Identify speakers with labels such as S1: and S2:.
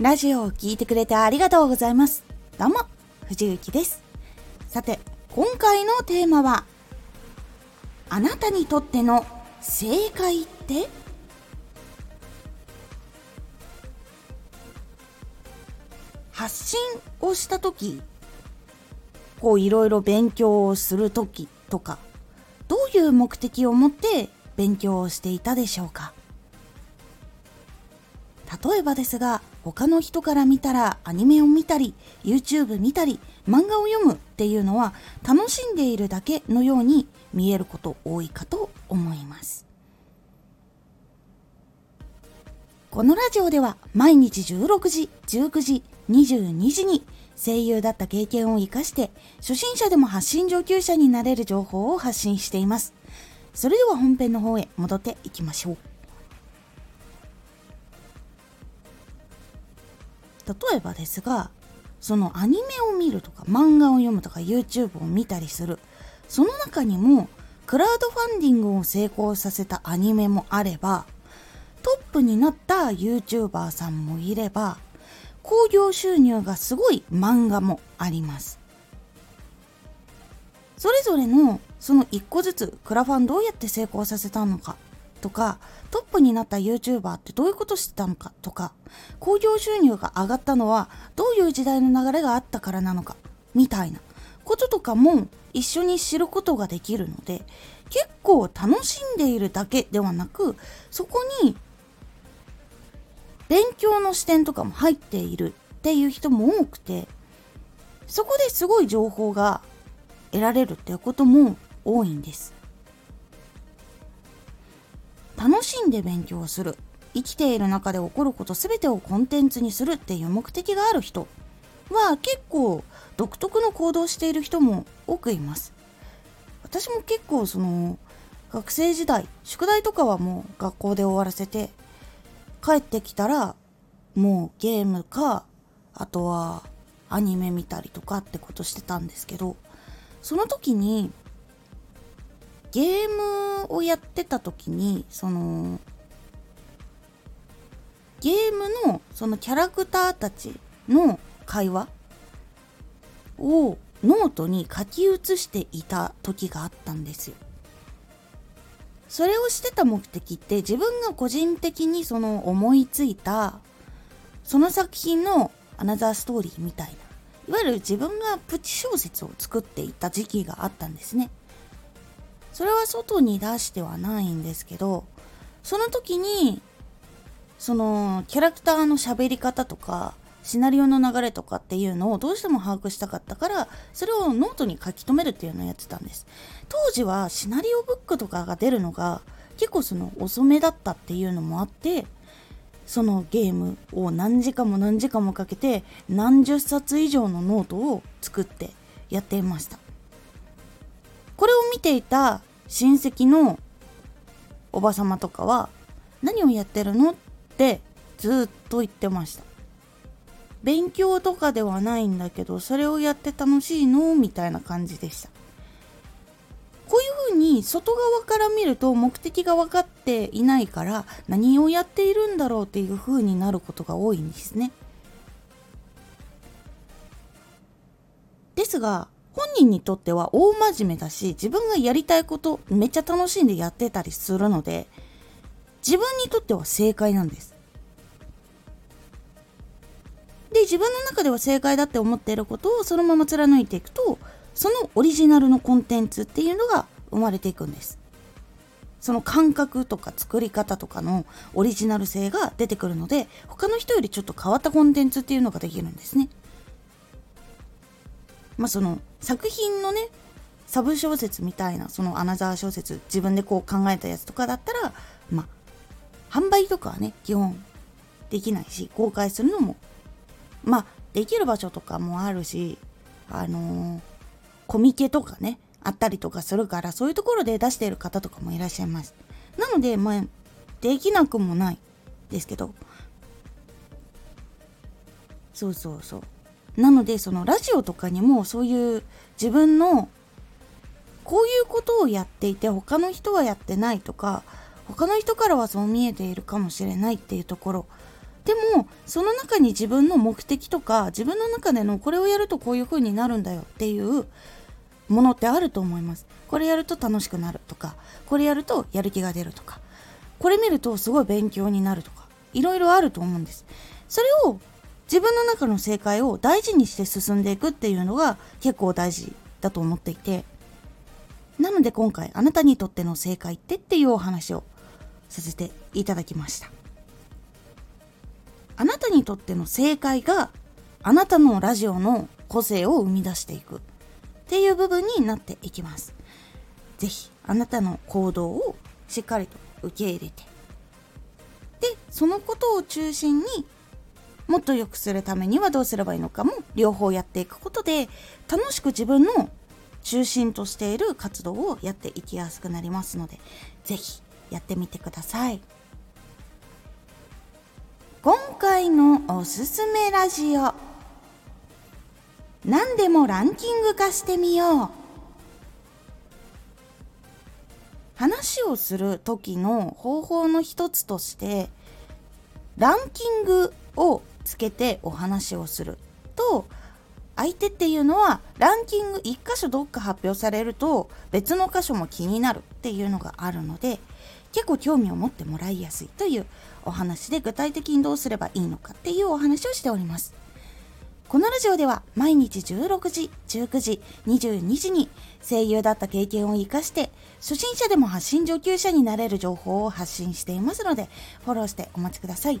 S1: ラジオを聴いてくれてありがとうございます。どうも、藤幸です。さて、今回のテーマは、あなたにとっての正解って？発信をした時こういろいろ勉強をする時とかどういう目的を持って勉強をしていたでしょうか？例えばですが他の人から見たらアニメを見たり YouTube 見たり漫画を読むっていうのは楽しんでいるだけのように見えること多いかと思います。このラジオでは毎日16時19時22時に声優だった経験を活かして初心者でも発信上級者になれる情報を発信しています。それでは本編の方へ戻っていきましょう。例えばですがそのアニメを見るとか漫画を読むとか YouTube を見たりする。その中にもクラウドファンディングを成功させたアニメもあればトップになった YouTuber さんもいれば興行収入がすごい漫画もあります。それぞれのその一個ずつクラファンどうやって成功させたのかとかトップになった YouTuber ってどういうことしてたのかとか興行収入が上がったのはどういう時代の流れがあったからなのかみたいな。こととかも一緒に知ることができるので結構楽しんでいるだけではなくそこに勉強の視点とかも入っているっていう人も多くてそこですごい情報が得られるっていうことも多いんです。楽しんで勉強する。生きている中で起こること全てをコンテンツにするっていう目的がある人。は結構独特の行動している人も多くいます。私も結構その学生時代宿題とかはもう学校で終わらせて帰ってきたらもうゲームかあとはアニメ見たりとかってことしてたんですけどその時にゲームをやってた時にそのゲームのそのキャラクターたちの会話をノートに書き写していた時があったんですよ。それをしてた目的って自分が個人的にその思いついたその作品のアナザーストーリーみたいないわゆる自分がプチ小説を作っていた時期があったんですね。それは外に出してはないんですけどその時にそのキャラクターの喋り方とかシナリオの流れとかっていうのをどうしても把握したかったからそれをノートに書き留めるっていうのをやってたんです。当時はシナリオブックとかが出るのが結構その遅めだったっていうのもあってそのゲームを何時間も何時間もかけて何十冊以上のノートを作ってやっていました。これを見ていた親戚のおばさまとかは何をやってるのってずっと言ってました。勉強とかではないんだけどそれをやって楽しいのみたいな感じでした。こういうふうに外側から見ると目的が分かっていないから何をやっているんだろうっていうふうになることが多いんですね。ですが本人にとっては大真面目だし自分がやりたいことめっちゃ楽しんでやってたりするので自分にとっては正解なんです。で自分の中では正解だって思っていることをそのまま貫いていくとそのオリジナルのコンテンツっていうのが生まれていくんです。その感覚とか作り方とかのオリジナル性が出てくるので他の人よりちょっと変わったコンテンツっていうのができるんですね。まあその作品のねサブ小説みたいなそのアナザー小説自分でこう考えたやつとかだったらまあ販売とかはね基本できないし公開するのもまあできる場所とかもあるしあのー、コミケとかねあったりとかするからそういうところで出している方とかもいらっしゃいます。なのでまあできなくもないですけど。そうそうそう。なのでそのラジオとかにもそういう自分のこういうことをやっていて他の人はやってないとか他の人からはそう見えているかもしれないっていうところ。でもその中に自分の目的とか自分の中でのこれをやるとこういう風になるんだよっていうものってあると思います。これやると楽しくなるとかこれやるとやる気が出るとか。これ見るとすごい勉強になるとか。いろいろあると思うんです。それを自分の中の正解を大事にして進んでいくっていうのが結構大事だと思っていて。なので今回あなたにとっての正解ってっていうお話をさせていただきました。あなたにとっての正解があなたのラジオの個性を生み出していくっていう部分になっていきます。是非あなたの行動をしっかりと受け入れて。でそのことを中心にもっと良くするためにはどうすればいいのかも両方やっていくことで楽しく自分の中心としている活動をやっていきやすくなりますので是非やってみてください。今回のおすすめラジオ。何でもランキング化してみよう。話をする時の方法の一つとしてランキングをけてお話をすると相手っていうのはランキング1箇所どっか発表されると別の箇所も気になるっていうのがあるので結構興味を持ってもらいやすいというお話で具体的にどうすればいいのかっていうお話をしております。このラジオでは毎日16時、19時、22時に声優だった経験を活かして初心者でも発信上級者になれる情報を発信していますのでフォローしてお待ちください。